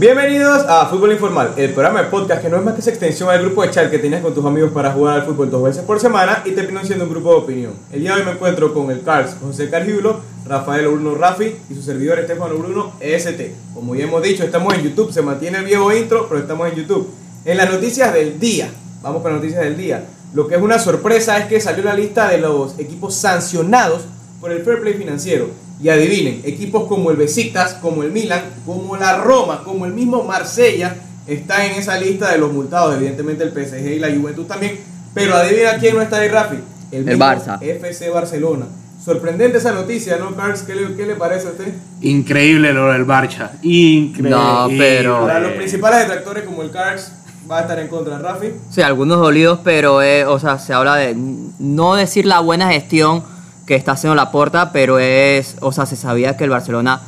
Bienvenidos a Fútbol Informal, el programa de podcast que no es más que esa extensión al grupo de chat que tienes con tus amigos para jugar al fútbol dos veces por semana y terminó siendo un grupo de opinión. El día de hoy me encuentro con el Cars, José Cargiulo, Rafael Bruno Rafi y su servidor Estefano Bruno EST. Como ya hemos dicho, estamos en YouTube, se mantiene el viejo intro, pero estamos en YouTube. En las noticias del día, vamos con las noticias del día. Lo que es una sorpresa es que salió la lista de los equipos sancionados por el Fair Play Financiero. Y adivinen, equipos como el Besiktas, como el Milan, como la Roma, como el mismo Marsella, está en esa lista de los multados. Evidentemente el PSG y la Juventus también. Pero adivina quién no está ahí, Rafi. El mismo Barça. FC Barcelona. Sorprendente esa noticia, ¿no, Carlos? ¿Qué le, qué le parece a usted? Increíble lo del Barça. Increíble. No, pero- Para los principales detractores como el Carlos, va a estar en contra Rafi. Sí, algunos dolidos, pero eh, o sea, se habla de no decir la buena gestión que está haciendo la porta, pero es, o sea, se sabía que el Barcelona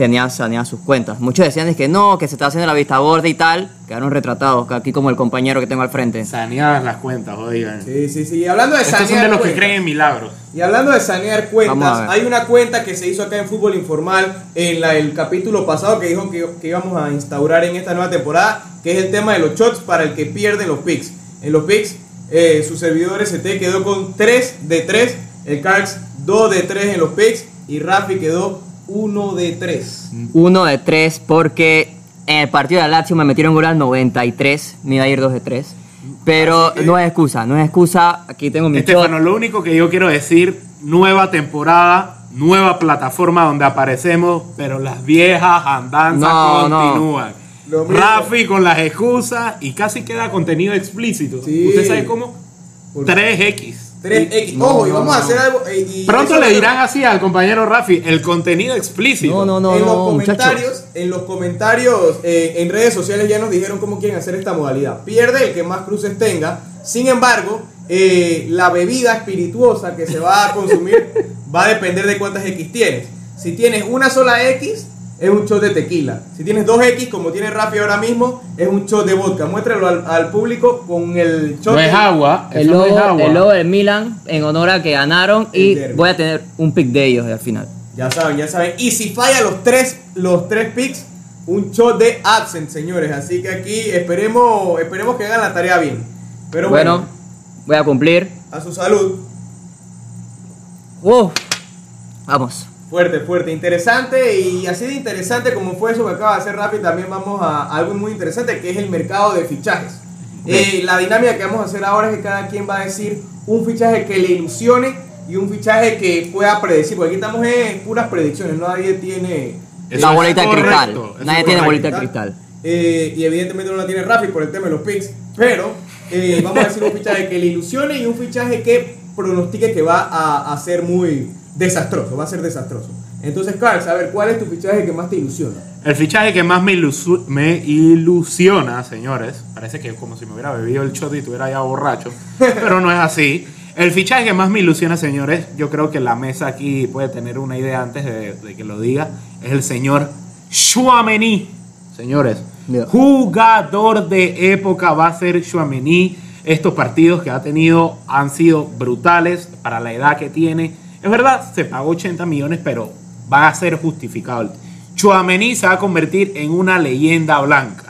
tenía tenía sus cuentas. Muchos decían es que no, que se está haciendo la vista gorda y tal, quedaron retratados, que aquí como el compañero que tengo al frente. Saneadas las cuentas, oigan. Sí, sí, sí. Y hablando de Estos son sanear de los que creen en milagros. Y hablando de sanear cuentas, hay una cuenta que se hizo acá en Fútbol Informal en la, el capítulo pasado que dijo que, que íbamos a instaurar en esta nueva temporada, que es el tema de los shots para el que pierde los picks. En los picks, eh, su servidor ST quedó con 3 de 3, el Cards 2 de 3 en los picks y Rafi quedó 1 de 3. Uno de tres, porque en el partido de la Lazio me metieron gol al 93, me iba a ir dos de tres. Pero Así que- no es excusa, no es excusa. Aquí tengo mi Estefano, shot. lo único que yo quiero decir, nueva temporada, nueva plataforma donde aparecemos, pero las viejas andanzas No, no. continúan. Mismo. Rafi con las excusas y casi queda contenido explícito. Sí. ¿Usted sabe cómo? Por- 3X. 3X. No, Ojo, y no, vamos a hacer algo. eh, y Pronto le lo- dirán así al compañero Rafi, el contenido explícito. No, no, no, en los no, comentarios, muchachos. en los comentarios eh, en redes sociales ya nos dijeron cómo quieren hacer esta modalidad. Pierde el que más cruces tenga. Sin embargo, eh, la bebida espirituosa que se va a consumir va a depender de cuántas X tienes. Si tienes una sola X, es un shot de tequila. Si tienes dos X, como tiene Rafi ahora mismo, es un shot de vodka. Muéstralo al, al público con el shot. No es de- agua, El no es logo, agua. el logo del Milan en honor a que ganaron y voy a tener un pick de ellos al final. Ya saben, ya saben. Y si falla los tres, los tres picks, un shot de absent, señores. Así que aquí esperemos, esperemos que hagan la tarea bien. Pero bueno, bueno, voy a cumplir. a su salud. Uf, vamos. Fuerte, fuerte, interesante. Y así de interesante como fue eso que acaba de hacer Rappi, también vamos a algo muy interesante que es el mercado de fichajes. Eh, la dinámica que vamos a hacer ahora es que cada quien va a decir un fichaje que le ilusione y un fichaje que pueda predecir. Porque aquí estamos en puras predicciones, nadie tiene la es bolita de cristal. Nadie tiene correcto. bolita de cristal. Eh, y evidentemente no la tiene Rafi por el tema de los picks. Pero eh, vamos a decir un fichaje que le ilusione y un fichaje que pronostique que va a, a ser muy desastroso. Va a ser desastroso. Entonces, Carl, a ver, ¿cuál es tu fichaje que más te ilusiona? El fichaje que más me, ilusu- me ilusiona, señores, parece que es como si me hubiera bebido el shot y estuviera ya borracho, pero no es así. El fichaje que más me ilusiona, señores, yo creo que la mesa aquí puede tener una idea antes de, de que lo diga, es el señor Chouameni. Señores, jugador de época va a ser Chouameni. Estos partidos que ha tenido han sido brutales para la edad que tiene. Es verdad, se pagó 80 millones, pero va a ser justificable. Chouameni se va a convertir en una leyenda blanca.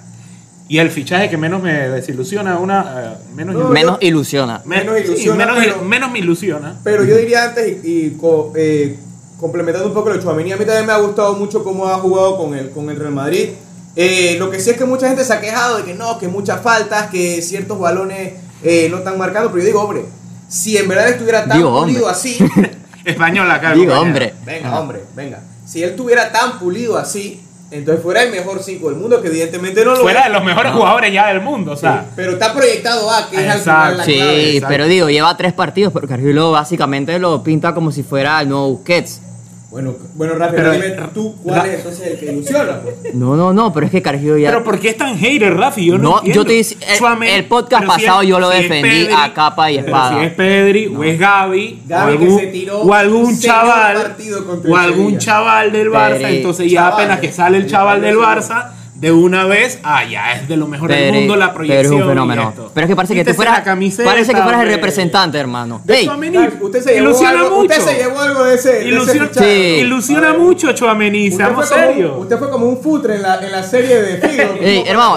Y el fichaje que menos me desilusiona, una eh, menos, No, Menos ilusiona. me- menos sí, ilusiona, menos, pero- menos me ilusiona. Pero yo diría antes, y, y co- eh, complementando un poco lo de Chouameni, a mí también me ha gustado mucho cómo ha jugado con el, con el Real Madrid. Eh, lo que sí es que mucha gente se ha quejado de que no, que muchas faltas, que ciertos balones eh, no están marcados, pero yo digo, hombre, si en verdad estuviera tan Digo, pulido hombre. así, Español acá. Digo, compañero. hombre. venga, Ajá. hombre, venga, si él tuviera tan pulido así, entonces fuera el mejor 5 del mundo, que evidentemente no lo Fuera es. de los mejores jugadores ya del mundo, o sea. Sí, pero está proyectado a que es al final la Sí, clave. pero digo, lleva tres partidos, pero Carrillo básicamente lo pinta como si fuera el nuevo Busquets. Bueno, bueno, Rafa, Pero- dime tú cuál Ra- es entonces el que ilusiona. Pues? No, no, no, pero es que Carrillo ya. Pero ¿por qué es tan hater, Rafi? Yo no, No, entiendo. yo te dice- el- Suame- el podcast si pasado es- yo lo si defendí a capa y pero espada. Si es Pedri o es Gaby, Gaby o que algún, se tiró o algún chaval, o algún chaval del Barça, Pedri. entonces ya Chaval, apenas que eh. sale el chaval del. Barça, de una vez, ah, ya es de lo mejor del Pero- mundo la pero proyección. es un fenómeno. Pero es que parece que tú fueras, camiseta, parece que fueras el representante, hermano. De Ey, Tchouaméni. Carl, usted se llevó Ilusiona algo, mucho. usted se llevó algo de ese, de ese Ilusiona. Sí. ilusiona mucho, Chuamení, Usted seamos fue, como, serios. usted fue como un futre en la, en la serie de Figo. ey, hermano,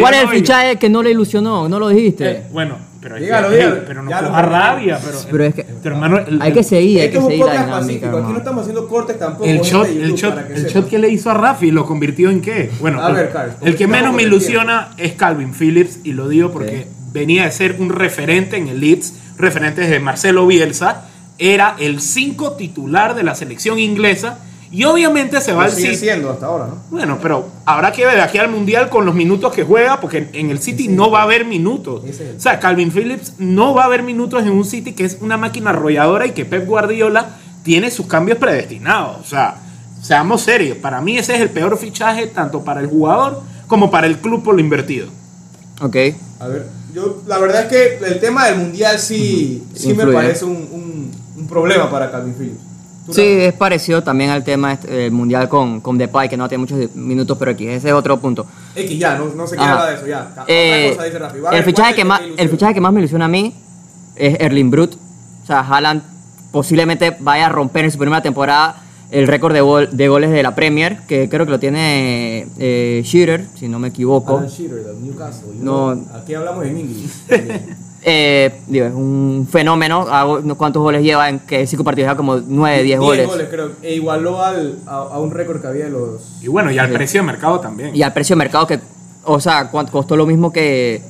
¿cuál es el fichaje que no le ilusionó? No lo dijiste. Eh, bueno, pero es Dígalo, que, dígalo. ey, pero no Ya coja rabia, pero, Pero es que pero, hermano, el, hay que seguir, hay que seguir la dinámica, pacífico. Aquí no estamos haciendo cortes tampoco. el shot, de el shot, que el sepa. shot que le hizo a Rafi lo convirtió en qué? Bueno, A el, ver, Carl, el que menos me ilusiona es Calvin Phillips y lo digo porque venía de ser un referente en el Leeds, referente de Marcelo Bielsa, era el 5 titular de la selección inglesa y obviamente se va al sigue City. siendo hasta ahora, ¿no? Bueno, pero habrá que ver de aquí al Mundial con los minutos que juega, porque en el City no va a haber minutos. O sea, Calvin Phillips no va a haber minutos en un City que es una máquina arrolladora y que Pep Guardiola tiene sus cambios predestinados. O sea, seamos serios, para mí ese es el peor fichaje tanto para el jugador como para el club por lo invertido. Ok. A ver, yo la verdad es que el tema del mundial sí, sí me parece un, un- un problema para Calvin Phillips. ¿Tú Sí, es parecido también al tema este, del mundial con, con Depay, que no tiene muchos minutos, pero aquí ese es otro punto. X ya, no, no se Ajá. quiere hablar de eso, ya. Eh, cosa, dice Rafi. Va a el, fichaje ¿cuál que más, el fichaje que más me ilusiona a mí es Erling Brut. O sea, Haaland posiblemente vaya a romper en su primera temporada el récord de, gol- de goles de la Premier, que creo que lo tiene eh, Shearer, si no me equivoco. Alan Shearer del Newcastle. No. Aquí hablamos en inglés. Eh, digo, es un fenómeno. Hago- no- ¿Cuántos goles lleva en que cinco partidos? Lleva como 9, 10 Diez goles. goles, creo. E igualó al, a, a un récord que había de los. Y bueno, y al precio de mercado también. Y al precio de mercado que, o sea, cuánto- costó lo mismo que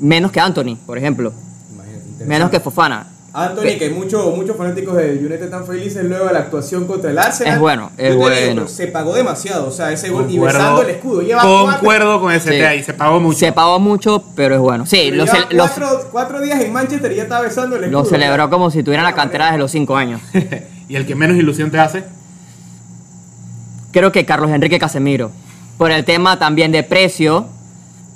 menos que Anthony, por ejemplo. Imagínate. Menos que Fofana. Anthony, que muchos muchos fanáticos del United están felices luego de la actuación contra el Arsenal. Es bueno, es Yo te digo, bueno. se pagó demasiado, o sea, ese gol y besando el escudo. Lleva cuatro, Concuerdo con ese Sí. ahí, se pagó mucho. Se pagó mucho, pero es bueno. Sí, lo, lleva ce- lo- cuatro, cuatro días en Manchester y ya estaba besando el escudo. lo celebró como si tuviera la De cantera desde los 5 años. y el que menos ilusión te hace. Creo que Carlos Enrique Casemiro. Por el tema también de precio,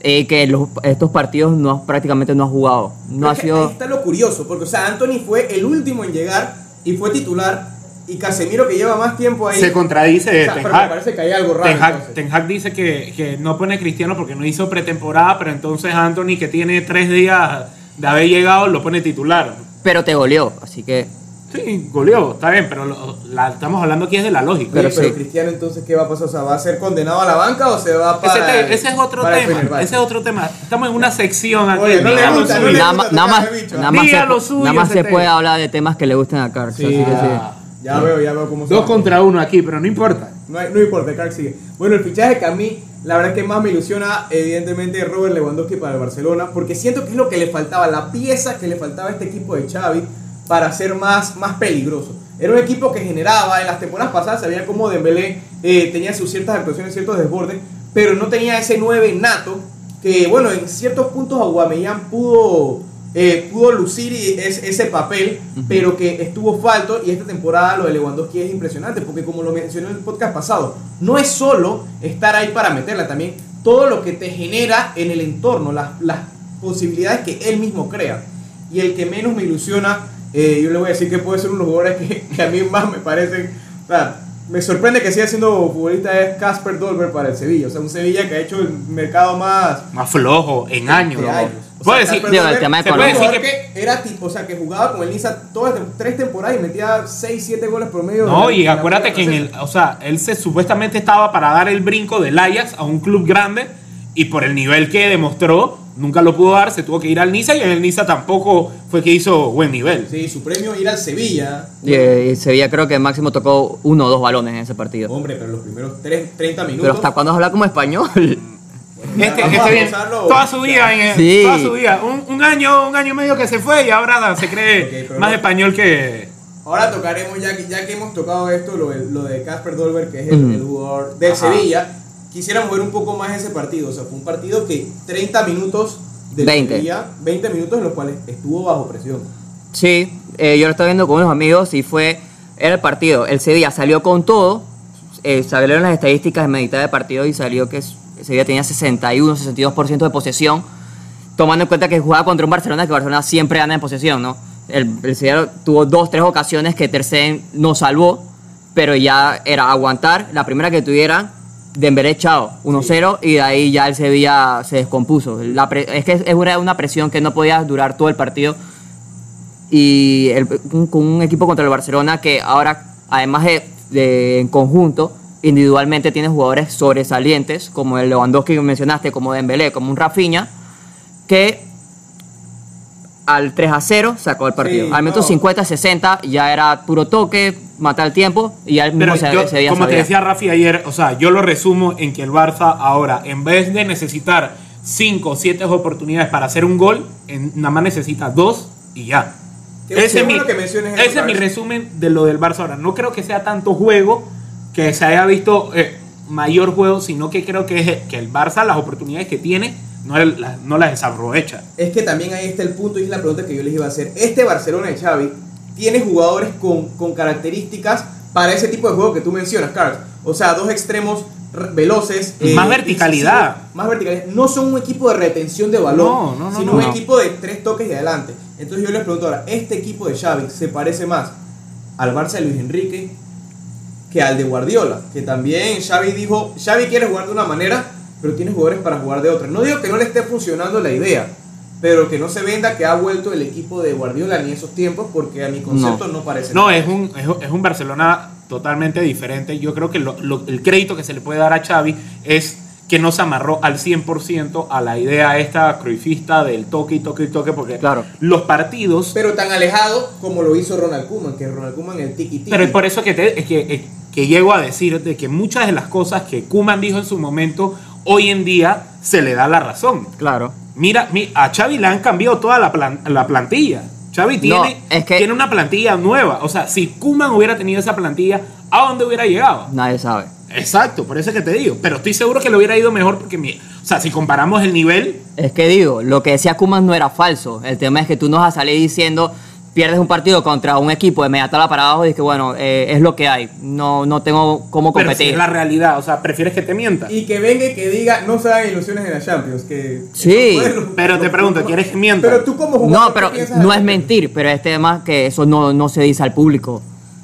eh, que los- estos partidos no, prácticamente no ha jugado. No Pero ha sido. Ahí está lo curioso, porque, o sea, Anthony fue el último en llegar y fue titular. Y Casemiro, que lleva más tiempo ahí. Se contradice o sea, Ten pero me Hag. parece que hay algo raro. Ten Hag. Ten Hag dice que, que no pone a Cristiano porque no hizo pretemporada, pero entonces Anthony, que tiene tres días de haber llegado, lo pone titular. Pero te goleó, así que. Sí, goleó, está bien, pero lo- la- estamos hablando aquí es de la lógica. Pero pero sí. Cristiano, entonces, ¿qué va a pasar? O sea, ¿va a ser condenado a la banca o se va Ese, para. te- el- ese es otro tema, ese es otro tema. Estamos en una sección aquí. Oye, no le dígalo gusta, no Nada, nada más, ese bicho, nada más se, lo suyo, nada más ese se puede hablar de temas que le gusten a Carlos. Sí, así que sí. Ya veo, ya veo cómo se Dos va. contra uno aquí, pero no importa. No, hay- no importa, Clark sigue. Bueno, el fichaje que a mí, la verdad que más me ilusiona, evidentemente, es Robert Lewandowski para el Barcelona, porque siento que es lo que le faltaba, la pieza que le faltaba a este equipo de Xavi para ser más, más peligroso. Era un equipo que generaba, en las temporadas pasadas sabía cómo Dembélé eh, tenía sus ciertas actuaciones, ciertos desbordes, pero no tenía ese 9 nato que, bueno, en ciertos puntos Aguamellán pudo, eh, pudo lucir es- ese papel, pero que estuvo falto y esta temporada lo de Lewandowski es impresionante, porque como lo mencioné en el podcast pasado, no es solo estar ahí para meterla, también todo lo que te genera en el entorno, las, las posibilidades que él mismo crea. Y el que menos me ilusiona, eh, yo le voy a decir que puede ser uno de los jugadores que, que a mí más me parecen, o sea, me sorprende que siga siendo futbolista es Casper Dolber para el Sevilla, o sea, un Sevilla que ha hecho el mercado más Más flojo, en años. de años. O Puedo sea, decir, digo, el tema puede que- era tipo, o sea, que jugaba con el Niza todas tres temporadas y metía 6, 7 goles promedio. No, y acuérdate que en el, o sea, él se supuestamente estaba para dar el brinco del Ajax a un club grande y por el nivel que demostró, nunca lo pudo dar, se tuvo que ir al Niza y en el Niza tampoco fue que hizo buen nivel. Sí, su premio ir al Sevilla. Y, eh, y Sevilla creo que máximo tocó uno o dos balones en ese partido. Hombre, pero los primeros tres- 30 minutos. Pero hasta cuando habla como español. Este, este bien, toda su vida, en el- Sí. toda su vida, un, un año, un año y medio que se fue y ahora se cree Ok, pero más no- español que Ahora tocaremos, ya que, ya que hemos tocado esto, lo, de- lo de Casper Dolber, que es el, Ujú. el jugador del Ajá. Sevilla. Quisiéramos ver un poco más ese partido. O sea, fue un partido que 30 minutos del 20. Sevilla, 20 minutos en los cuales estuvo bajo presión. Sí, eh, yo lo estaba viendo con unos amigos y fue, era el partido, el Sevilla salió con todo, eh, salieron las estadísticas en mitad de partido y salió que Sevilla tenía 61, 62% de posesión, tomando en cuenta que jugaba contra un Barcelona, que Barcelona siempre gana en posesión, ¿no? El, el Sevilla tuvo dos, tres ocasiones que Ter Stegen nos salvó, pero ya era aguantar, la primera que tuviera, Dembélé chao, 1-0 y de ahí ya el Sevilla se descompuso. La es que es una, una presión que no podía durar todo el partido y el- un- con un equipo contra el Barcelona que ahora, además de, de en conjunto, individualmente tiene jugadores sobresalientes, como el Lewandowski que mencionaste, como Dembélé, como un Rafinha, que al 3 a 0 sacó el partido. Sí, al minuto no. 50, 60 ya era puro toque, matar el tiempo y ya el mismo se, yo, se veía como te sabía. decía Rafi ayer, o sea, yo lo resumo en que el Barça ahora, en vez de necesitar 5 o 7 oportunidades para hacer un gol, en- nada más necesita 2 y ya. Qué- Ese, mi, que ese es mi resumen de lo del Barça ahora. No creo que sea tanto juego, que se haya visto eh, mayor juego, sino que creo que, es, que el Barça las oportunidades que tiene no, la- no las desaprovecha. Es que también ahí está el punto y es la pregunta que yo les iba a hacer. Este Barcelona de Xavi tiene jugadores con, con características para ese tipo de juego que tú mencionas, Carlos. O sea, dos extremos veloces. eh, Más verticalidad. Más verticalidad. No son un equipo de retención de balón, No, no, no, sino no. un equipo de tres toques de adelante. Entonces yo les pregunto ahora, ¿este equipo de Xavi se parece más al Barça de Luis Enrique que al de Guardiola? Que también Xavi dijo, Xavi quiere jugar de una manera, pero tiene jugadores para jugar de otra. No digo que no le esté funcionando la idea, pero que no se venda que ha vuelto el equipo de Guardiola ni esos tiempos, porque a mi concepto no, parece. No, es un, es, es un Barcelona totalmente diferente. Yo creo que lo- lo- el crédito que se le puede dar a Xavi es que no se amarró al 100% a la idea esta cruifista del toque y toque y toque, porque Claro. los partidos... Pero tan alejado como lo hizo Ronald Koeman, que Ronald Koeman el tiki tiki. Pero es por eso que, te- es que, es que llego a decir de que muchas de las cosas que Kuman dijo en su momento, hoy en día se le da la razón. Claro. Mira, mi- a Xavi le han cambiado toda la, plan- la plantilla. Xavi No, tiene, es que- tiene una plantilla nueva. O sea, si Kuman hubiera tenido esa plantilla, ¿a dónde hubiera llegado? Nadie sabe. Exacto, por eso es que te digo. Pero estoy seguro que le hubiera ido mejor porque, mi- o sea, si comparamos el nivel, Es que digo, lo que decía Kuman no era falso. El tema es que tú no vas a salir diciendo, pierdes un partido contra un equipo de media tabla para abajo y dices que bueno, eh, es lo que hay. No, no tengo cómo pero si competir. es la realidad. O sea, prefieres que te mienta. Y que venga y que diga, no se hagan ilusiones en la Champions. Que Sí, pero te pregunto, ¿quieres que mienta? Pero tú como jugador, No, ¿qué pero no es mentir, pero es tema que eso no, no se dice al público.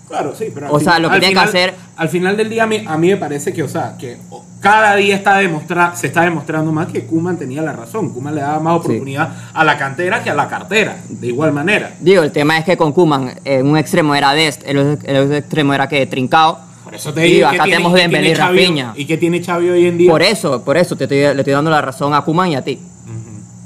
Claro, sí, pero. O sea, lo que al tiene que hacer- Al final del día, a mí, a mí me parece que, o sea, que cada día está demostra, se está demostrando más que Kuman tenía la razón. Kuman le daba más Sí. oportunidad a la cantera que a la cartera, de igual manera. Digo, el tema es que con Kuman, un extremo era Dest, el otro, el otro extremo era que Trincao. Por eso te digo. acá ¿qué tiene- tenemos Dembélé y Rafinha. ¿Y qué tiene Xavi hoy en día? Por eso, por eso te estoy, le estoy dando la razón a Kuman y a ti.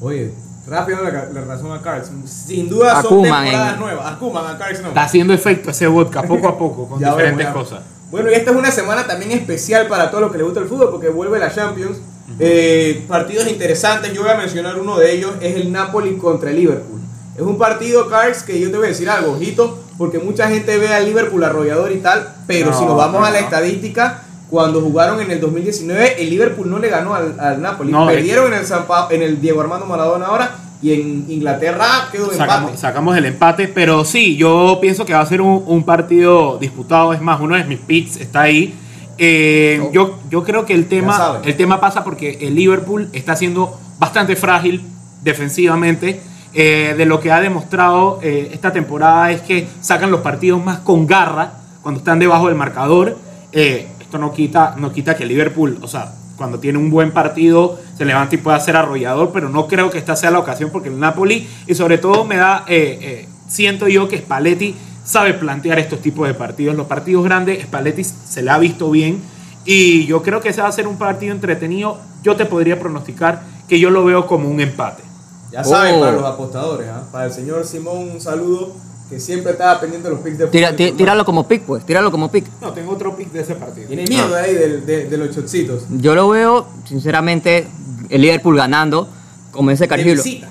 Oye, rápido la, la razón a Carls. Sin duda son Koeman temporadas en- nuevas. A Kuman, a no. Está haciendo efecto ese vodka poco a poco con Ya diferentes veremos, ya. cosas. Bueno, y esta es una semana también especial para todos los que les gusta el fútbol porque vuelve la Champions. Eh, partidos interesantes, yo voy a mencionar uno de ellos, es el Napoli contra el Liverpool. Es un partido, Carls, que yo te voy a decir algo, ojito, porque mucha gente ve al Liverpool arrollador y tal, pero No, si nos vamos no, a la no. estadística, cuando jugaron en el 2019, el Liverpool no le ganó al, al Napoli. No, Perdieron en el, San Pa- en el Diego Armando Maradona ahora y en Inglaterra quedó de Sacamos, empate. sacamos el empate, pero sí, yo pienso que va a ser un, un partido disputado. Es más, uno de mis picks está ahí. Eh, yo, yo creo que el tema, el tema pasa porque el Liverpool está siendo bastante frágil defensivamente. Eh, de lo que ha demostrado eh, esta temporada es que sacan los partidos más con garra cuando están debajo del marcador. Eh, esto no quita, no quita que el Liverpool, o sea, cuando tiene un buen partido se levanta y puede ser arrollador, pero no creo que esta sea la ocasión porque el Napoli, y sobre todo me da, eh, eh, siento yo que Spalletti sabe plantear estos tipos de partidos. Los partidos grandes, Spalletti se le ha visto bien y yo creo que ese va a ser un partido entretenido. Yo te podría pronosticar que yo lo veo como un empate. Ya saben, Oh. para los apostadores, ¿ah? para el señor Simón, un saludo que siempre estaba pendiente de los picks de Tira- fútbol tí- tíralo como pick, pues, tíralo como pick. No, tengo otro pick de ese partido. Tiene miedo ahí del- de, de los chocitos. Yo lo veo, sinceramente, el Liverpool ganando, como De Cargillo. visita.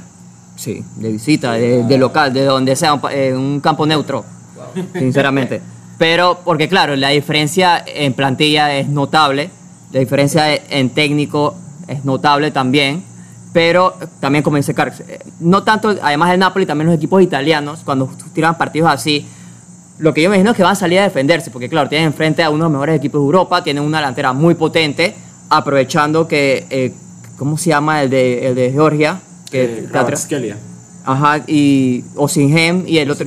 Sí, de visita, de, de local, de donde sea, un pa- en un campo neutro, sinceramente. Pero, porque claro, la diferencia en plantilla es notable, la diferencia en técnico es notable también, pero también como dice Carlos, eh, no tanto, además del Napoli, también los equipos italianos, cuando tiran partidos así, lo que yo me imagino es que van a salir a defenderse, porque claro, tienen enfrente a uno de los mejores equipos de Europa, tienen una delantera muy potente, aprovechando que, eh, ¿cómo se llama el de, el de Georgia? Que Eh. Ajá, y Osimhen y el otro.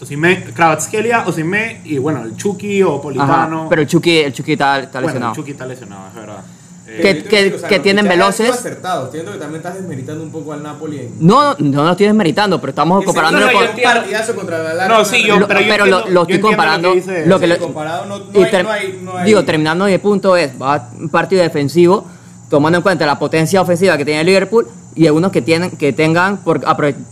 Osimhen, Kvaratskhelia, Osimhen y bueno, el Chucky o Ajá, Politano. Pero el Chucky, el Chucky está, está bueno, lesionado. el Chucky está lesionado, es verdad. Eh, Que- yo que- o sea, que tienen veloces. acertados. Siento que también estás desmeritando un poco al Napoli en. No, no, no lo estoy desmeritando, pero estamos Ese comparándolo no, con. yo partidazo contra la No, sí, yo- Lo- pero pero entiendo- lo, lo yo estoy comparando. lo que no- no no no Digo, terminando mi punto es, va un partido defensivo, tomando en cuenta la potencia ofensiva que tiene el Liverpool y algunos que tienen que tengan, por,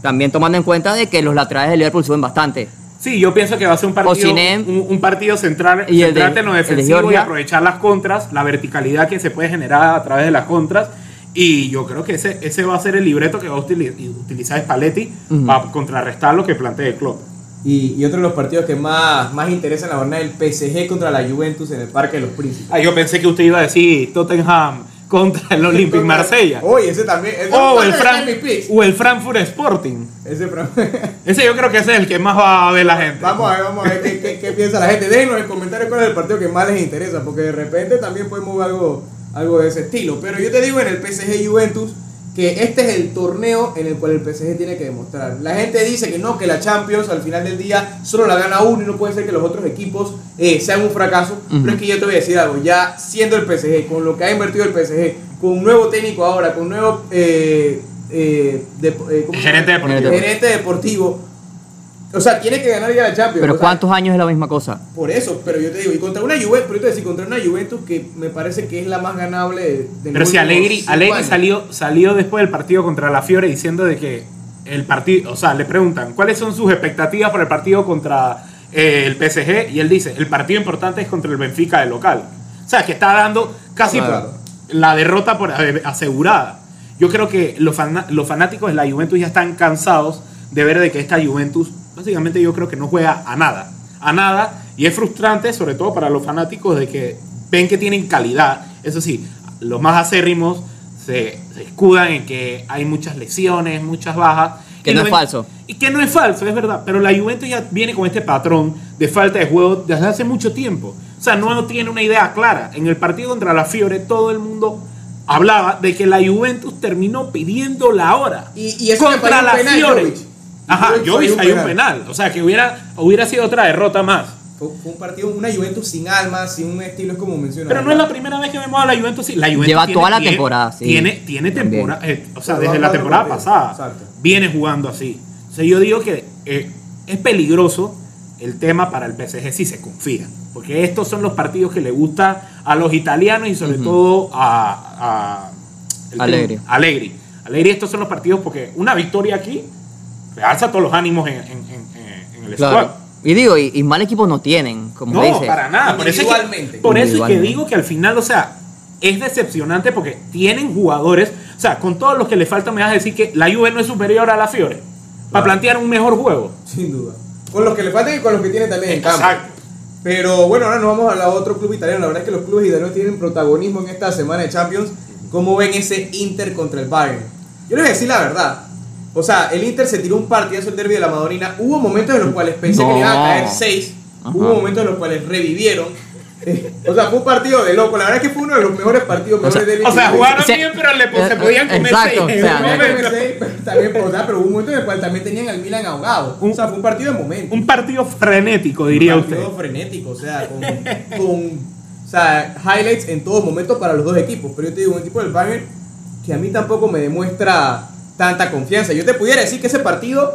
también tomando en cuenta de que los laterales del Liverpool suben bastante. Sí, yo pienso que va a ser un partido, Osimhen. un, un partido central, Y el de- centrarte en lo el de defensivo y aprovechar las contras, la verticalidad que se puede generar a través de las contras. Y yo creo que ese, ese va a ser el libreto que va a utili- utilizar Spalletti para contrarrestar lo que plantea el club. Y, y otro de los partidos que más, más interesa en la jornada es el PSG contra la Juventus en el Parque de los Príncipes. Ah, yo pensé que usted iba a decir Tottenham contra el Olympic Marsella. Oye, ese también. ese O el, Fran- o el Frankfurt Sporting. Ese yo creo que ese es el que más va a ver la gente. Vamos a ver, vamos a ver qué, qué- qué piensa la gente. Déjenos en comentarios cuál es el partido que más les interesa, porque de repente también podemos ver algo, algo de ese estilo. Pero yo te digo en el PSG Juventus que este es el torneo en el cual el PSG tiene que demostrar. La gente dice que no, que la Champions al final del día solo la gana uno y no puede ser que los otros equipos eh, sean un fracaso. Pero es que yo te voy a decir algo, ya siendo el PSG, con lo que ha invertido el PSG, con un nuevo técnico ahora, con un nuevo eh, eh, de- eh, ¿cómo se Gerente deportivo. gerente deportivo, o sea, tiene que ganar ya la Champions. Pero o sea, ¿cuántos años es la misma cosa? por eso, pero yo te digo, y contra una Juventus, pero yo te decir, contra una Juventus que me parece que es la más ganable de, Pero si Allegri, Allegri salió, salió después del partido contra la Fiore diciendo de que el partido, o sea, le preguntan cuáles son sus expectativas para el partido contra eh, el PSG y él dice, el partido importante es contra el Benfica de local. O sea, que está dando casi Claro. por- la derrota por eh, asegurada. Yo creo que los, fana- los fanáticos de la Juventus ya están cansados de ver de que esta Juventus, básicamente yo creo que no juega a nada. A nada. Y es frustrante, sobre todo para los fanáticos, de que ven que tienen calidad. Eso sí, los más acérrimos se, se escudan en que hay muchas lesiones, muchas bajas. Que no es falso. Y que no es falso, es verdad. Pero la Juventus ya viene con este patrón de falta de juego desde hace mucho tiempo. O sea, no tiene una idea clara. En el partido contra la Fiore, todo el mundo hablaba de que la Juventus terminó pidiendo la hora. Y- y eso que contra la Fiore. Ajá, Jovic Jovic falló un falló un penal. penal. O sea, que hubiera, hubiera sido otra derrota más. Fue, fue un partido, una Juventus sin alma, sin un estilo, es como menciona. Pero no es la primera vez que vemos a la Juventus. así. La Juventus Lleva tiene- toda la tiene- temporada, sí. Tiene, tiene temporada, eh, o sea, Pero desde la temporada pasada. exacto. Viene jugando así. O sea, yo digo que eh, es peligroso el tema para el PSG si se confía. Porque estos son los partidos que le gusta a los italianos y sobre todo a, a tema- Allegri. Allegri, estos son los partidos porque una victoria aquí realza todos los ánimos en, en- en- en el Claro. squad. Y digo, y, y mal equipo no tienen, como No, dice. para nada. Por eso, es que, por eso es que digo que al final, o sea, es decepcionante porque tienen jugadores. O sea, con todos los que le faltan, me vas a decir que la Juve no es superior a la Fiore. Para Claro. plantear un mejor juego. Sin duda. Con los que le faltan y con los que tiene también en campo. Exacto. Pero bueno, ahora nos vamos a la otro club italiano. La verdad es que los clubes italianos tienen protagonismo en esta semana de Champions. ¿Cómo ven ese Inter contra el Bayern? Yo les voy a decir la verdad. O sea, el Inter se tiró un partidazo el derby de la Madonina. Hubo momentos en los cuales pensé que le iban a No. caer 6. Ajá. Hubo momentos en los cuales revivieron. Eh, o sea, fue un partido de loco. La verdad es que fue uno de los mejores partidos. O sea- mejores O sea, jugaron Se- bien, pero le, pues, se eh, podían comer exacto, seis. o sea, un También, momento. pero también, o sea, pero hubo un momento en el cual también tenían al Milan ahogado. Un- o sea, fue un partido de momento. Un partido frenético, diría un usted. partido frenético, o sea, con, con o sea, highlights en todo momento para los dos equipos. Pero yo te digo, un equipo del Bayern que a mí tampoco me demuestra tanta confianza. Yo te pudiera decir que ese partido,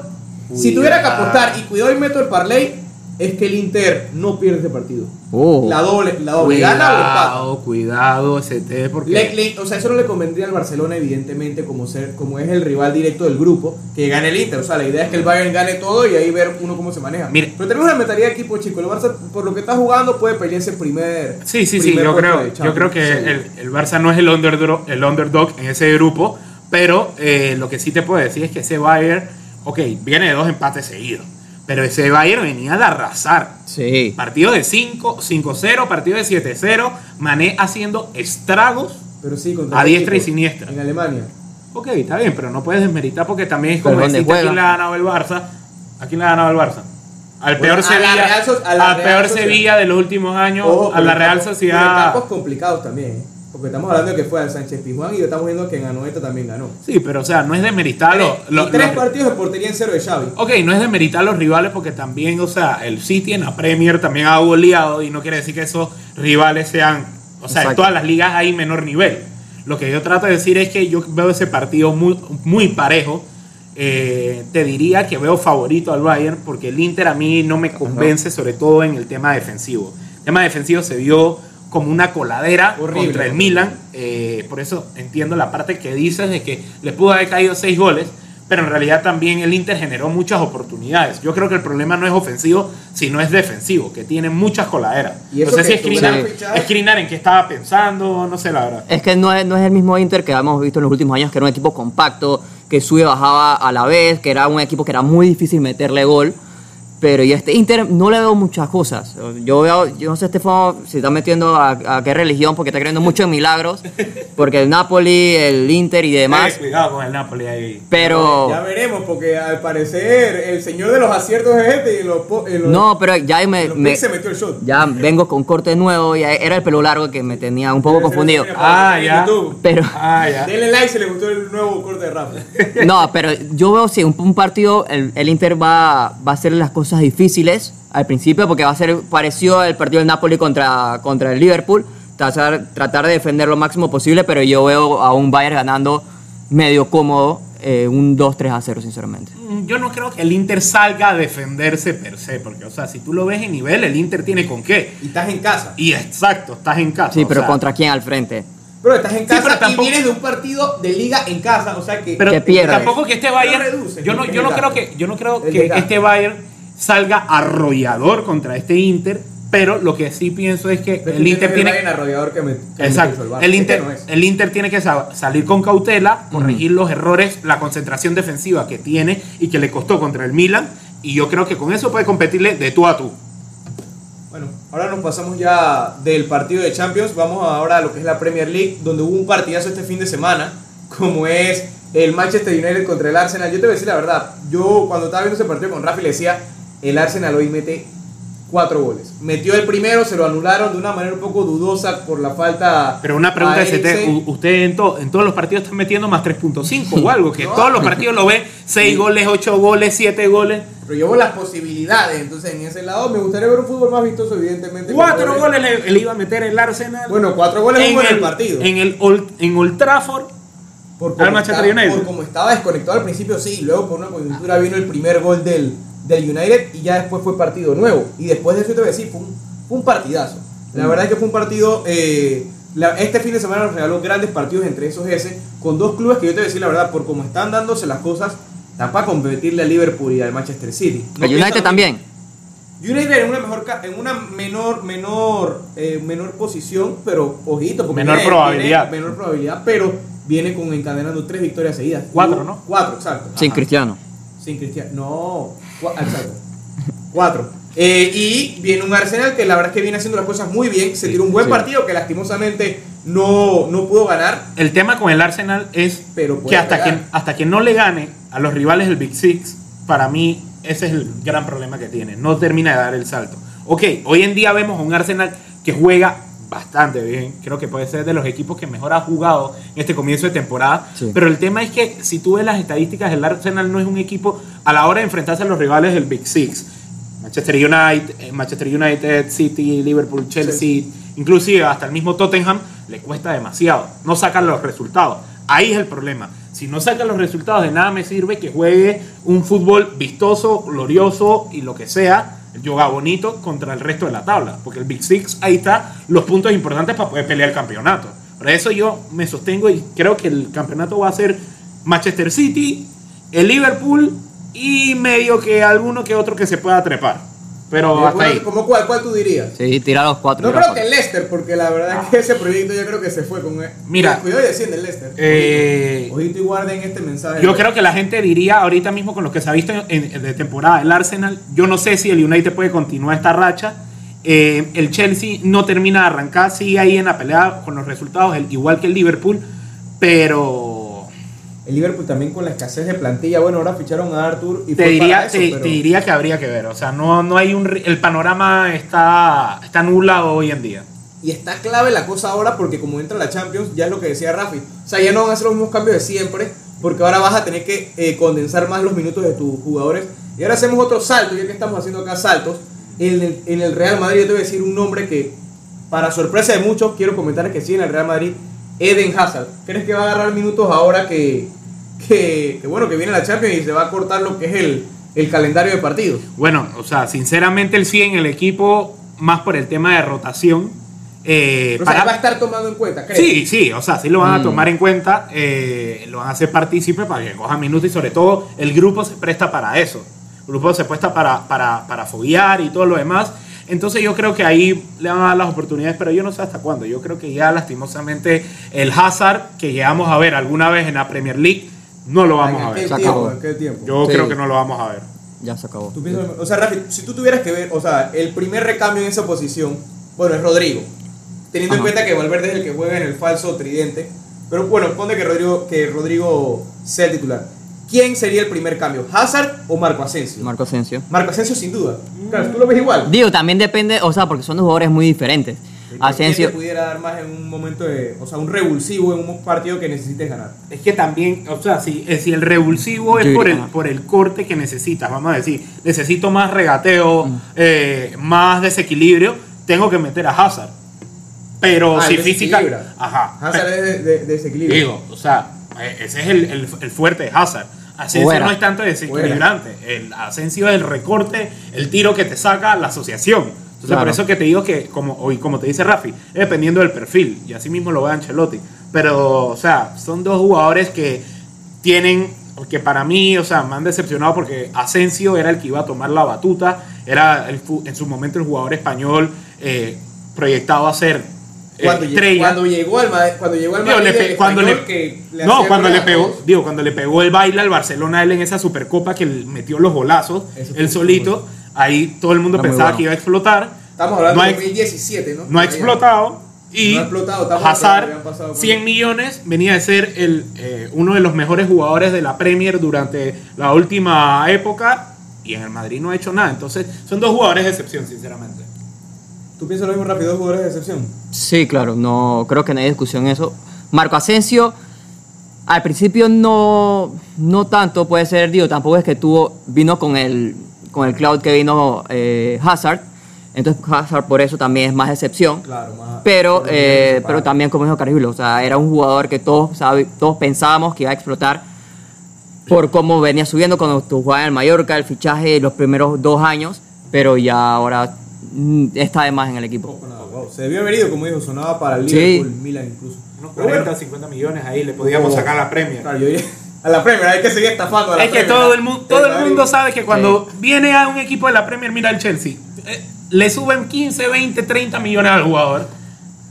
si tuviera que Cuidado. apostar y cuidado el método del parlay, es que el Inter no pierde ese partido. Uh, La doble, la doble gana o empata. Cuidado, cuidado, ST, porque. Le- le- o sea, eso no le convendría al Barcelona, evidentemente, como ser, como es el rival directo del grupo, que gane el Inter. O sea, la idea es que el Bayern gane todo y ahí ver uno cómo se maneja. Mire. Pero tenemos una mentalidad de equipo, chico. El Barça, por lo que está jugando, puede pelear ese primer. Sí, sí, sí, primer yo puesto creo, yo creo que seguro. el, el Barça no es el underdog, el underdog en ese grupo, pero eh, lo que sí te puedo decir es que ese Bayern, ok, viene de dos empates seguidos, pero ese Bayern venía de arrasar. sí. Partido de 5, 5-0, partido de 7-0, Mané haciendo estragos. Pero sí, contra a diestra y siniestra. En Alemania. Ok, está bien, pero no puedes desmeritar porque también es como ¿dónde decirte a quién le ha ganado el Barça. ¿A quién le ha ganado el Barça? Al Bueno, peor a la Sevilla, Real So- a la al Real peor Sociedad. Sevilla de los últimos años, Ojo, a la Real Sociedad. campos complicados también. Porque estamos hablando de que fue al Sánchez Pizjuán y estamos viendo que en Anoeta también ganó. Sí, pero o sea, no es de meritar los, y los- tres los- partidos de portería en cero de Xavi. Ok, no es de meritar los rivales porque también, o sea, el City en la Premier también ha goleado y no quiere decir que esos rivales sean, o sea, en todas las ligas hay menor nivel. Lo que yo trato de decir es que yo veo ese partido muy, muy parejo. Eh, te diría que veo favorito al Bayern porque el Inter a mí no me convence, sobre todo en el tema defensivo. El tema defensivo se vio como una coladera Horrible. contra el Milan. eh, por eso entiendo la parte que dices de que le pudo haber caído seis goles, pero en realidad también el Inter generó muchas oportunidades. Yo creo que el problema no es ofensivo, sino es defensivo, que tiene muchas coladeras. Y No sé si Skriniar en qué estaba pensando, no sé la verdad. Es que no es, no es el mismo Inter que hemos visto en los últimos años, que era un equipo compacto, que sube y bajaba a la vez, que era un equipo que era muy difícil meterle gol. Pero y este Inter no le veo muchas cosas. Yo veo, yo no sé, Estefano, si está metiendo a, a qué religión, porque está creyendo mucho en milagros. Porque el Napoli, el Inter y demás. Eh, cuidado con el Napoli ahí. Pero. Ya veremos, porque al parecer el señor de los aciertos es este y los, en los- No, pero ya me, los me- picks se metió el shot. ya vengo con corte nuevo y era el pelo largo que me tenía un poco confundido. Ah, ya. Pero Ah, ya. Denle like si les gustó el nuevo corte de Rafa. no, pero yo veo si un, un partido el, el Inter va, va a hacer las cosas difíciles al principio porque va a ser parecido al partido del Napoli contra, contra el Liverpool, tratar, tratar de defender lo máximo posible, pero yo veo a un Bayern ganando medio cómodo, eh, un 2-3 a 0 sinceramente. Mm, Yo no creo que el Inter salga a defenderse per se, porque, o sea, si tú lo ves en nivel, el Inter tiene con qué. Y estás en casa. Y exacto, estás en casa. Sí, o pero sea, ¿contra quién al frente? Pero estás en Sí, casa pero y tampoco- vienes de un partido de liga en casa, o sea que... Pero que pierdes. tampoco que este Bayern, reduce, yo no, yo no creo que, yo no creo que este Bayern salga arrollador contra este Inter, pero lo que sí pienso es que Pero el Inter tiene que me, que me Exacto. El Inter, no el Inter tiene que sa- salir con cautela, corregir los errores, la concentración defensiva que tiene y que le costó contra el Milan. Y yo creo que con eso puede competirle de tú a tú. Bueno, ahora nos pasamos ya del partido de Champions. Vamos ahora a lo que es la Premier League, donde hubo un partidazo este fin de semana, como es el Manchester United contra el Arsenal. Yo te voy a decir la verdad, yo cuando estaba viendo ese partido con Rafi le decía, el Arsenal hoy mete cuatro goles. Metió el primero, se lo anularon de una manera un poco dudosa por la falta. Pero una pregunta es, usted en, to- en todos los partidos está metiendo más 3.5 o algo, que No. todos los partidos lo ve 6 goles, 8 goles, 7 goles. Pero llevo las posibilidades, entonces en ese lado me gustaría ver un fútbol más vistoso, evidentemente. 4 con goles le, le iba a meter el Arsenal. Bueno, cuatro goles en el partido. En el Old, en Old Trafford. Por como, estaba, por como estaba desconectado al principio, sí. Luego por una coyuntura vino el primer gol del, del United y ya después fue partido nuevo. Y después de eso te voy a decir, fue un, fue un partidazo. La verdad es que fue un partido... eh, la- este fin de semana nos regaló grandes partidos entre esos ese, con dos clubes que yo te voy a decir la verdad, por cómo están dándose las cosas, están para competirle al Liverpool y al Manchester City. ¿No El United también. United en una mejor en una menor menor eh, menor posición pero ojito porque Menor probabilidad. menor probabilidad pero viene con encadenando tres victorias seguidas Cuatro, ¿no? cuatro exacto Sin Ajá. Cristiano. Sin Cristiano no cua- exacto cuatro Eh, y viene un Arsenal que la verdad es que viene haciendo las cosas muy bien se tiró un buen sí. partido que lastimosamente no no pudo ganar El tema con el Arsenal es Pero que hasta, que hasta que no le gane a los rivales del Big Six, para mí ese es el gran problema que tiene. No termina de dar el salto. Ok, hoy en día vemos a un Arsenal que juega bastante bien. Creo que puede ser de los equipos que mejor ha jugado en este comienzo de temporada. Sí. Pero el tema es que si tú ves las estadísticas, el Arsenal no es un equipo a la hora de enfrentarse a los rivales del Big Six. Manchester United, eh, Manchester United, City, Liverpool, Chelsea, inclusive hasta el mismo Tottenham, le cuesta demasiado. No sacan los resultados. Ahí es el problema. Si no sacan los resultados, de nada me sirve que juegue un fútbol vistoso, glorioso y lo que sea, yoga bonito contra el resto de la tabla. Porque el Big Six, ahí está los puntos importantes para poder pelear el campeonato. Por eso yo me sostengo y creo que el campeonato va a ser Manchester City, el Liverpool y medio que alguno que otro que se pueda trepar. Pero hasta ahí. ¿Cómo cuál, cuál tú dirías? Sí, tira los cuatro. No creo que el Leicester, porque la verdad es que ese proyecto yo creo que se fue con él. Mira. Cuidado y desciende el Leicester. Eh, Ojito, Ojito y guarden este mensaje. Yo creo que la gente diría ahorita mismo con lo que se ha visto en, en- de temporada el Arsenal, yo no sé si el United puede continuar esta racha. Eh, el Chelsea no termina de arrancar, sigue ahí en la pelea con los resultados, el- igual que el Liverpool, pero El Liverpool también con la escasez de plantilla. Bueno, ahora ficharon a Arthur y te fue diría, para eso, te, pero- te diría que habría que ver. O sea, no, no hay un el panorama está, está nublado hoy en día. Y está clave la cosa ahora porque como entra la Champions, ya es lo que decía Rafi. O sea, ya no van a hacer los mismos cambios de siempre, porque ahora vas a tener que eh, condensar más los minutos de tus jugadores. Y ahora hacemos otro salto, ya que estamos haciendo acá saltos. En el, en el Real Madrid, yo te voy a decir un nombre que, para sorpresa de muchos, quiero comentar que sí, en el Real Madrid, Eden Hazard. ¿Crees que va a agarrar minutos ahora que, que, que, bueno, que viene la Champions y se va a cortar lo que es el, el calendario de partidos? Bueno, o sea, sinceramente él sí en el equipo, más por el tema de rotación. eh, Pero, o para- sea, va a estar tomando en cuenta, ¿crees? Sí, sí, o sea, sí lo van a Mm. tomar en cuenta, eh, lo van a hacer partícipe para que coja minutos y sobre todo el grupo se presta para eso. El grupo se presta para, para, para foguear y todo lo demás. Entonces yo creo que ahí le van a dar las oportunidades, pero yo no sé hasta cuándo. Yo creo que ya lastimosamente el Hazard que llegamos a ver alguna vez en la Premier League, no lo vamos ¿En a ver. Se acabó. ¿En qué tiempo? Yo Sí. creo que no lo vamos a ver. Ya se acabó. Tú piensas- o sea, Rafi, si tú tuvieras que ver, o sea, el primer recambio en esa posición, bueno, es Rodrigo. Teniendo en cuenta que Valverde es el que juega en el falso tridente. Pero bueno, pone que Rodrigo, que Rodrigo sea el titular. ¿Quién sería el primer cambio? ¿Hazard o Marco Asensio? Marco Asensio. Marco Asensio sin duda. Claro, tú lo ves igual. Digo, también depende, o sea, porque son dos jugadores muy diferentes. ¿Quién Asensio, te pudiera dar más en un momento de, o sea, un revulsivo en un partido que necesites ganar? Es que también, o sea, si, eh, si el revulsivo es Yo por el, por el corte que necesitas, vamos a decir, necesito más regateo, Mm. eh, más desequilibrio, tengo que meter a Hazard. Pero Ah, si física. Ajá. Hazard es de, de- de desequilibrio. Digo, o sea, eh, ese es el, el- el fuerte de Hazard. Asensio Fuera. no es tanto desequilibrante. El Asensio es el recorte, el tiro que te saca la asociación. Entonces, Claro. por eso que te digo que, como, hoy, como te dice Rafi, es dependiendo del perfil. Y así mismo lo ve Ancelotti. Pero, o sea, son dos jugadores que tienen, que para mí, o sea, me han decepcionado porque Asensio era el que iba a tomar la batuta. Era el en su momento el jugador español eh, proyectado a ser eh, Cuando, estrella. cuando llegó al Madrid, cuando llegó al Digo, Madrid, le cuando le, que le no, cuando le pegó, digo, cuando le pegó el baile al Barcelona él en esa supercopa que metió los golazos, él solito, ahí todo el mundo pensaba bueno. que iba a explotar. Estamos hablando no de ha, 2017, ¿no? no ha explotado y No ha explotado, estamos hablando que Hazard, habían pasado por- 100 millones, venía de ser el, eh, uno de los mejores jugadores de la Premier durante la última época y en el Madrid no ha hecho nada. Entonces, son dos jugadores de excepción, sinceramente. ¿Tú piensas lo mismo rápido, dos jugadores de excepción? sí, claro, no creo que no hay discusión en eso. Marco Asensio, al principio no, no tanto, puede ser, digo, tampoco es que tuvo, vino con el, con el cloud que vino eh, Hazard, entonces Hazard por eso también es más excepción. Claro, más. Pero, pero eh, pero también como dijo Caribulo, o sea, era un jugador que todos, sabe- todos pensábamos que iba a explotar por cómo venía subiendo cuando tú jugabas en el Mallorca, el fichaje de los primeros dos años, pero ya ahora mm, está de más en el equipo. Poco nada, wow. Se debió haber ido, como dijo, sonaba para el Sí. Liverpool, Milan incluso. Unos Pero 40, bueno, 50 millones ahí le podíamos Oh. sacar la Premier. claro, yo diría- a la Premier, hay que seguir estafando a la Es que Premier, todo ¿no? el, mu- todo el mundo sabe que cuando viene a un equipo de la Premier, mira el Chelsea, eh, le suben 15, 20, 30 millones al jugador.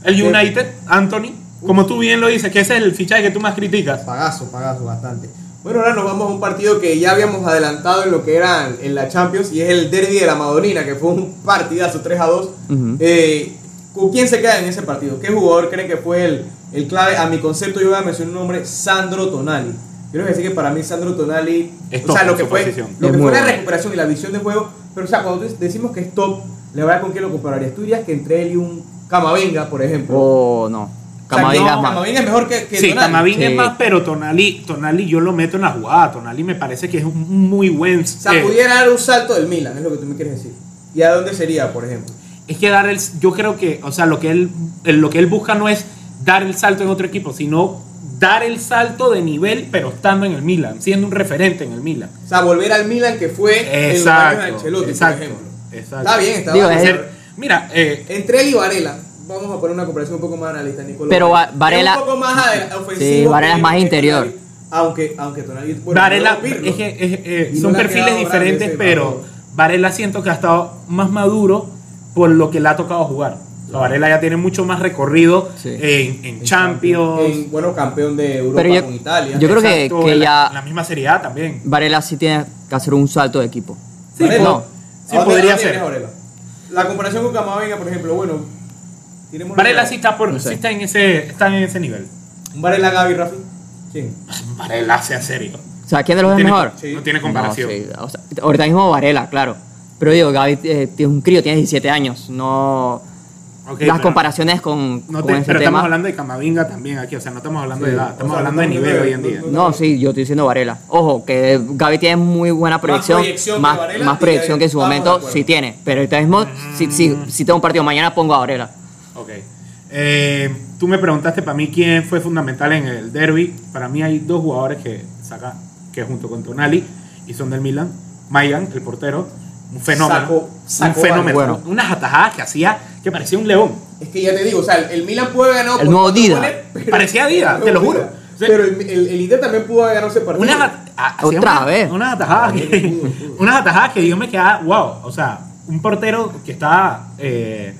El Sí. United, Anthony, como tú bien lo dices, que ese es el fichaje que tú más criticas. Pagazo, pagazo, bastante. Bueno, ahora nos vamos a un partido que ya habíamos adelantado en lo que era en la Champions y es el Derby de la Madonina, que fue un partidazo 3 a 2. Ujú. Eh, ¿Con quién se queda en ese partido? ¿Qué jugador creen que fue el, el clave? A mi concepto, yo voy a mencionar un nombre: Sandro Tonali. Quiero decir que para mí, Sandro Tonali, Es o sea, lo que fue, posición. lo que fue la recuperación y la visión de juego, pero o sea, cuando decimos que es top, le voy a con quién lo compararías. Tú dirías que entre él y un Camavinga, por ejemplo. O no, O sea, Camavinga no, más. Camavinga es mejor que, que Sí, Tonali. Camavinga es más, pero Tonali, Tonali yo lo meto en la jugada. Tonali me parece que es un muy buen... O sea, eh, pudiera dar un salto del Milan, es lo que tú me quieres decir. ¿Y a dónde sería, por ejemplo? es que dar el... Yo creo que, o sea, lo que él, lo que él busca no es dar el salto en otro equipo, sino dar el salto de nivel, pero estando en el Milan, siendo un referente en el Milan. O sea, volver al Milan que fue en los años de exacto, por ejemplo. exacto. Está bien, está Digo, bien. es- mira, eh, Entre él y Varela, vamos a poner una comparación un poco más analista, Nicolás. Pero Va- Varela- Es un poco más ofensivo. Sí, Varela es más interior. Tonali. Aunque, aunque Tonali. bueno, Varela, no es que, eh, eh, no son perfiles diferentes, ese pero. Varela siento que ha estado más maduro por lo que le ha tocado jugar. Sea, Varela ya tiene mucho más recorrido Sí. en, Champions. En, bueno, campeón de Europa Pero yo- con Italia. yo creo que- Exacto, que en la, ya- la misma Serie A también. Varela sí tiene que hacer un salto de equipo. Sí, Varela, no. Sí, ¿a dónde- podría ser. Varela? La comparación con Camavinga, por ejemplo, bueno. Varela la- sí está, por, No sé. sí está, en ese, está en ese nivel. Un Varela Gaby, Rafi. ¿Quién? Varela sea serio. O sea, ¿quién de los dos es Tiene- mejor? Sí. No tiene comparación. No, sí, o sea, ahorita mismo Varela, claro. Pero digo, Gaby eh, tiene un crío, tiene 17 años. No. Ok, las comparaciones con, No con te- ese pero tema. estamos hablando de Camavinga también aquí, o sea, no estamos hablando Sí, de edad, o estamos sea, hablando de no- nivel no- hoy en día. no- No, sí, yo estoy diciendo Varela. Ojo, que Gaby tiene muy buena proyección. proyección que más, Varela, más proyección que en su momento sí tiene. Pero ahorita mismo, si, si, si tengo un partido mañana, pongo a Varela. Ok. Eh, tú me preguntaste para mí quién fue fundamental en el derby. Para mí hay dos jugadores que saca, que junto con Tonali y son del Milan. Mayan, el portero, un fenómeno. Sacó- sacó un fenómeno. bueno. Unas atajadas que hacía que parecía un león. Es que ya te digo, o sea, el, Milan pudo haber ganado El por nuevo Dida. goles, Parecía Dida, te lo juro. Dida. O sea, Pero el, el, el Inter también pudo haber ganado ese partido. Unas, at- a- hacía Otra unas- vez. Unas atajadas que, unas atajadas que yo me quedaba, wow. O sea, un portero que está eh,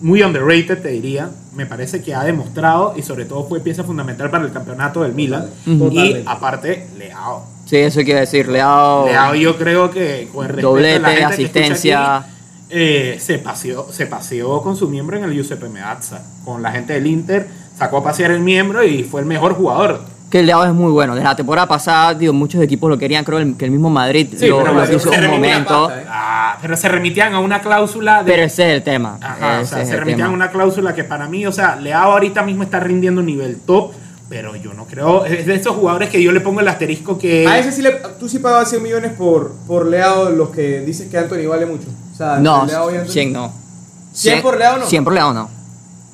muy underrated, te diría. Me parece que ha demostrado y sobre todo fue pieza fundamental para el campeonato del Milan. Ujú. Y Totalmente. aparte, Leao. Sí, eso quiere decir. Leao. Leao yo creo que con el respeto Doblete, de la gente que asistencia. aquí, eh, se, paseó, se paseó con su miembro en el Giuseppe Meazza. Con la gente del Inter, sacó a pasear el miembro y fue el mejor jugador. Que el Leao es muy bueno. Desde la temporada pasada, digo, muchos equipos lo querían. Creo que el mismo Madrid Sí, lo, pero lo se un momento. pata, ¿eh? Ah, pero se remitían a una cláusula de Pero ese es el tema. Ajá, o sea, se remitían a una cláusula que para mí, o sea, Leao ahorita mismo está rindiendo un nivel top, pero yo no creo, es de esos jugadores que yo le pongo el asterisco que... A ese sí le, tú sí pagabas 100 millones por, por Leao, los que dices que Anthony vale mucho. O sea, No, Leao y Anthony. 100 no. 100 por Leao no. 100 por Leao no.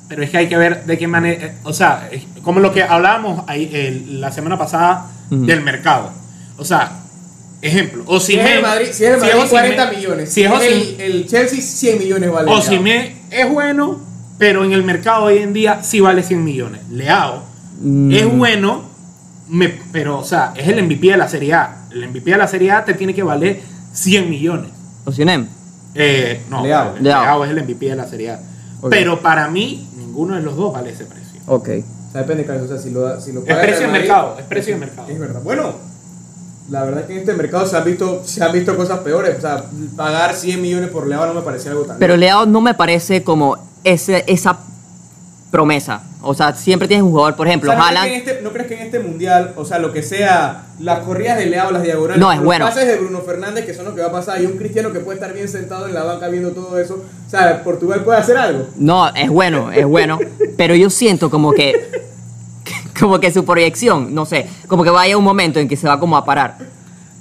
Pero es que hay que ver de qué manera, eh, o sea, como lo que hablábamos ahí, la semana pasada del mercado. O sea, ejemplo, o Si es el Madrid, si es el Madrid 40 millones. Si es el, el Chelsea 100 millones vale. Leao. Osimhen es bueno, pero en el mercado hoy en día sí vale 100 millones. Leao Mm. es bueno, me- pero, o sea, es el MVP de la Serie A. El MVP de la Serie A te tiene que valer 100 millones. Osimhen. Eh, no, Leao. Leao. Leao. es el MVP de la Serie A. Ok. Pero para mí, ninguno de los dos vale ese precio. Ok. O sea, depende, Carlos. O sea, si lo, si lo Es precio de mercado, es precio de mercado. Es verdad. Bueno, la verdad es que en este mercado se han visto, se han visto cosas peores. O sea, pagar 100 millones por Leao no me parecía algo tan. Pero Leao no me parece como ese, esa promesa. O sea, siempre tienes un jugador, por O ejemplo, ¿no, crees que en este, ¿No crees que en este mundial, o sea, lo que sea, las corridas de Leao, las diagonales, No, es los bueno. pases de Bruno Fernández, que son lo que va a pasar, y un cristiano que puede estar bien sentado en la banca viendo todo eso, o sea, Portugal puede hacer algo. No, es bueno, es bueno. pero yo siento como que. Como que su proyección, no sé, como que vaya un momento en que se va como a parar.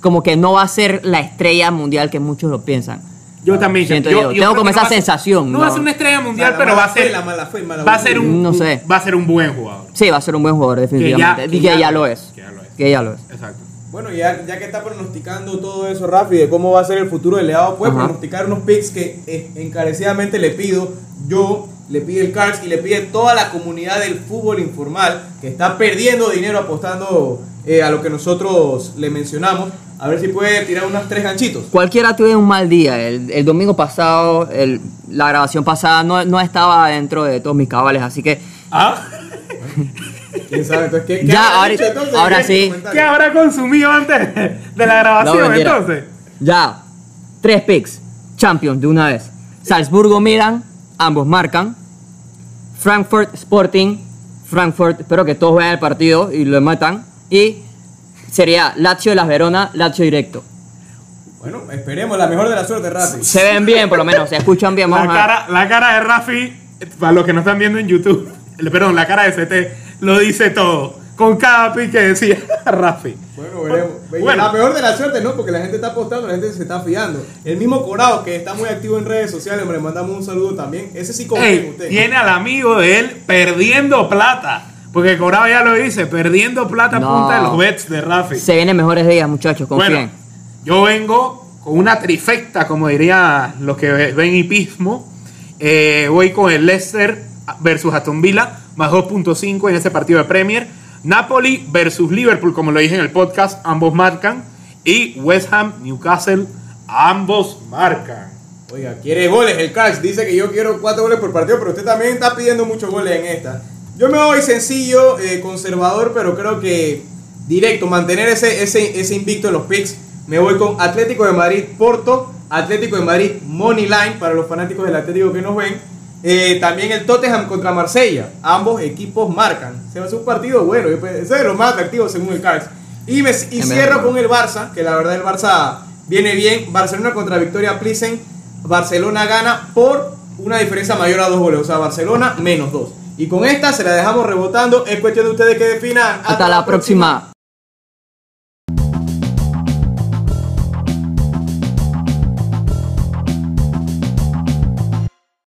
Como que no va a ser la estrella mundial que muchos lo piensan. Yo también. Siento yo, yo. yo Tengo como esa sensación, No, va a ser una estrella mundial, pero va a ser. la mala fe, mala va a ser un. No sé. Va a ser un buen jugador. Sí, va a ser un buen jugador, definitivamente. y que ya, lo es. Que ya lo es. Que ya lo es. Exacto. Bueno, ya, ya que está pronosticando todo eso, Rafi, de cómo va a ser el futuro de Leao, puede Ajá. pronosticar unos picks que eh, encarecidamente le pido yo, le pide el Cars y le pide toda la comunidad del fútbol informal que está perdiendo dinero apostando eh, a lo que nosotros le mencionamos. A ver si puede tirar unos tres ganchitos. Cualquiera tuve un mal día. El, el domingo pasado, el- la grabación pasada, no, no estaba dentro de todos mis cabales, así que ¿Ah? ¿Quién sabe? Entonces, ¿qué, qué Ya, habrá ahora- entonces? ahora sí. ¿Qué habrá consumido antes de la grabación No, entonces? ya, tres picks. Champions de una vez. Salzburgo Milan, ambos marcan. Frankfurt Sporting, Frankfurt, espero que todos vean el partido y lo matan. Y sería Lazio de las Verona, Lazio directo. Bueno, esperemos la mejor de la suerte, Rafi. Se ven bien, por lo menos, se escuchan bien. La Vamos a cara, la cara de Rafi, para los que no están viendo en YouTube, el- perdón, la cara de CT lo dice todo. Con cada pick que decía Rafi. Bueno, veremos. Bueno. La peor de la suerte, ¿no? Porque la gente está apostando, la gente se está fiando. El mismo Corado, que está muy activo en redes sociales, le mandamos un saludo también. Ese sí confía usted. tiene al amigo de él perdiendo plata. Porque Corado ya lo dice, perdiendo plata a No. punta de los bets de Rafi. Se vienen mejores días, muchachos, confíen. Bueno, yo vengo con una trifecta, como diría los que ven hipismo. Eh, voy con el Leicester versus Aston Villa, más 2.5 en ese partido de Premier. Napoli versus Liverpool, como lo dije en el podcast, ambos marcan. Y West Ham, Newcastle, ambos marcan. Oiga, quiere goles el Cash. Dice que yo quiero cuatro goles por partido, pero usted también está pidiendo muchos goles en esta. Yo me voy sencillo, eh, conservador, pero creo que directo, mantener ese, ese, ese invicto en los picks. Me voy con Atlético de Madrid, Porto, Atlético de Madrid, Money Line, para los fanáticos del Atlético que nos ven. Eh, también el Tottenham contra Marsella. Ambos equipos marcan. Se va a hacer un partido bueno. Ese es lo más atractivo según el Cards. Y, me, y cierro con el Barça, que la verdad el Barça viene bien. Barcelona contra Victoria Plissen. Barcelona gana por una diferencia mayor a dos goles. O sea, Barcelona menos dos. Y con esta se la dejamos rebotando. Es cuestión de ustedes que definan. Hasta la próxima.